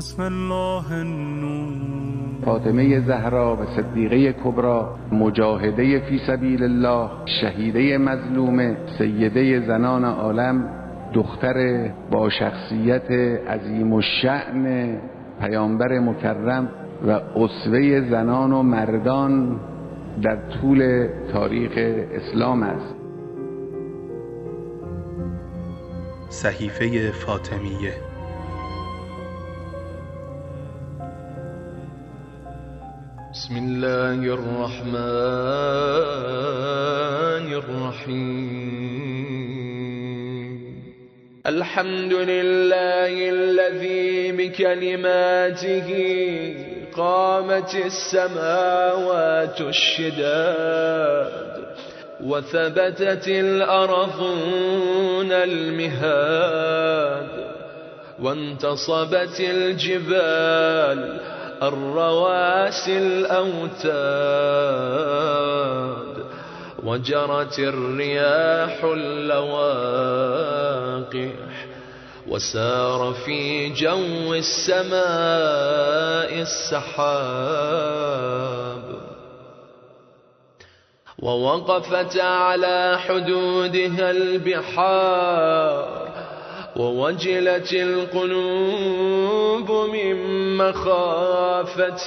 بسم الله النور. فاطمه زهرا و صدیقه کبرا مجاهده فی سبیل الله شهیده مظلومه سیده زنان عالم دختر با شخصیت عظیم و شعن پیامبر مکرم و اسوه زنان و مردان در طول تاریخ اسلام است. صحیفه فاطمیه بسم الله الرحمن الرحيم. الحمد لله الذي بكلماته قامت السماوات الشداد وثبتت الأرضون المهاد وانتصبت الجبال الرواسي الأوتاد وجرت الرياح اللواقح وسار في جو السماء السحاب. ووقفت على حدودها البحار ووجلت القلوب من مخافته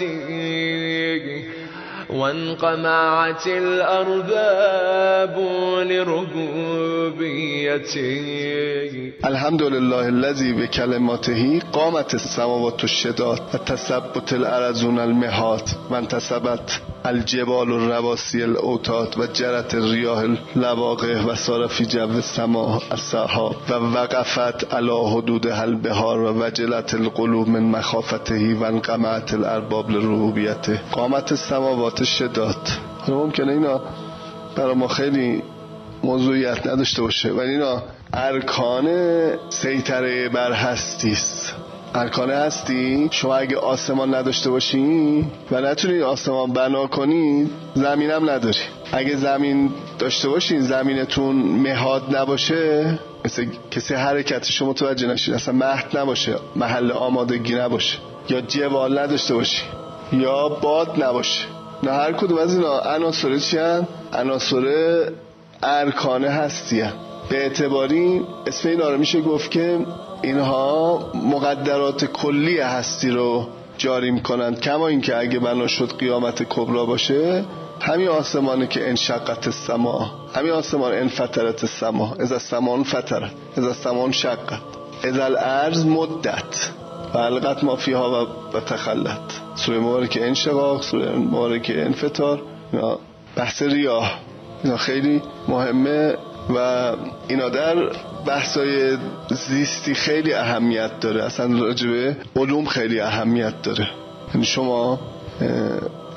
وانقمعت الأرباب الحمد لله الذي بكلماته قامت السماوات الشداد و تثبت الارزون المهات و انتصبت الجبال الرواسي الاوتاد و جرت الرياح الواقع و صار في جو السماء السحاب و وقفت على حدودها البحار و وجلت القلوب من مخافته و الارباب لربوبیته. قامت السماوات الشداد. ممکنه اینا برای ما خیلی موضوعیت نداشته باشه. ولی اینا ارکان سیطره بر هستی است. ارکان هستی؟ شما اگه آسمان نداشته باشین و نتونید آسمان بنا کنید زمینم نداری. اگه زمین داشته باشین زمینتون مهاد نباشه مثل کسی حرکت شما متوجه نشید اصلا مهد نباشه محل آمادگی نباشه. یا جوال نداشته باشی یا باد نباشه. نه هر کدوم از اینا عناصر چی؟ عناصر ارکان هستی هن. به اعتباری اسم اینا رو میشه گفت که اینها مقدرات کلی هستی رو جاری می‌کنند. کما اینکه اگه بنا شد قیامت کبرا باشه همین آسمانه که انشقت السما همین آسمان انفترت السما. از السمان فترت از السمان شقت. از الارض مدت. و علقت ما فیها و تخلت. سوره مبارک انشقاق سوره مبارک انفتار بحث ریاه. اینا خیلی مهمه و اینا در بحثای زیستی خیلی اهمیت داره. اصلا راجبه علوم خیلی اهمیت داره. یعنی شما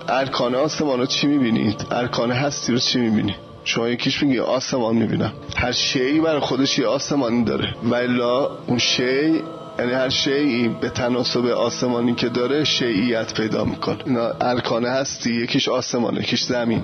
ارکان آسمان رو چی می‌بینید؟ ارکان هستی رو چی می‌بینید؟ شما یکیش میگی آسمان می‌بینم. هر شیعی برای خودش یه آسمانی داره. و الا اون شیع یعنی هر شیعی به تناسب آسمانی که داره شیعیت پیدا می‌کنه. اینا ارکان هستی یکیش آسمان یکیش زمین.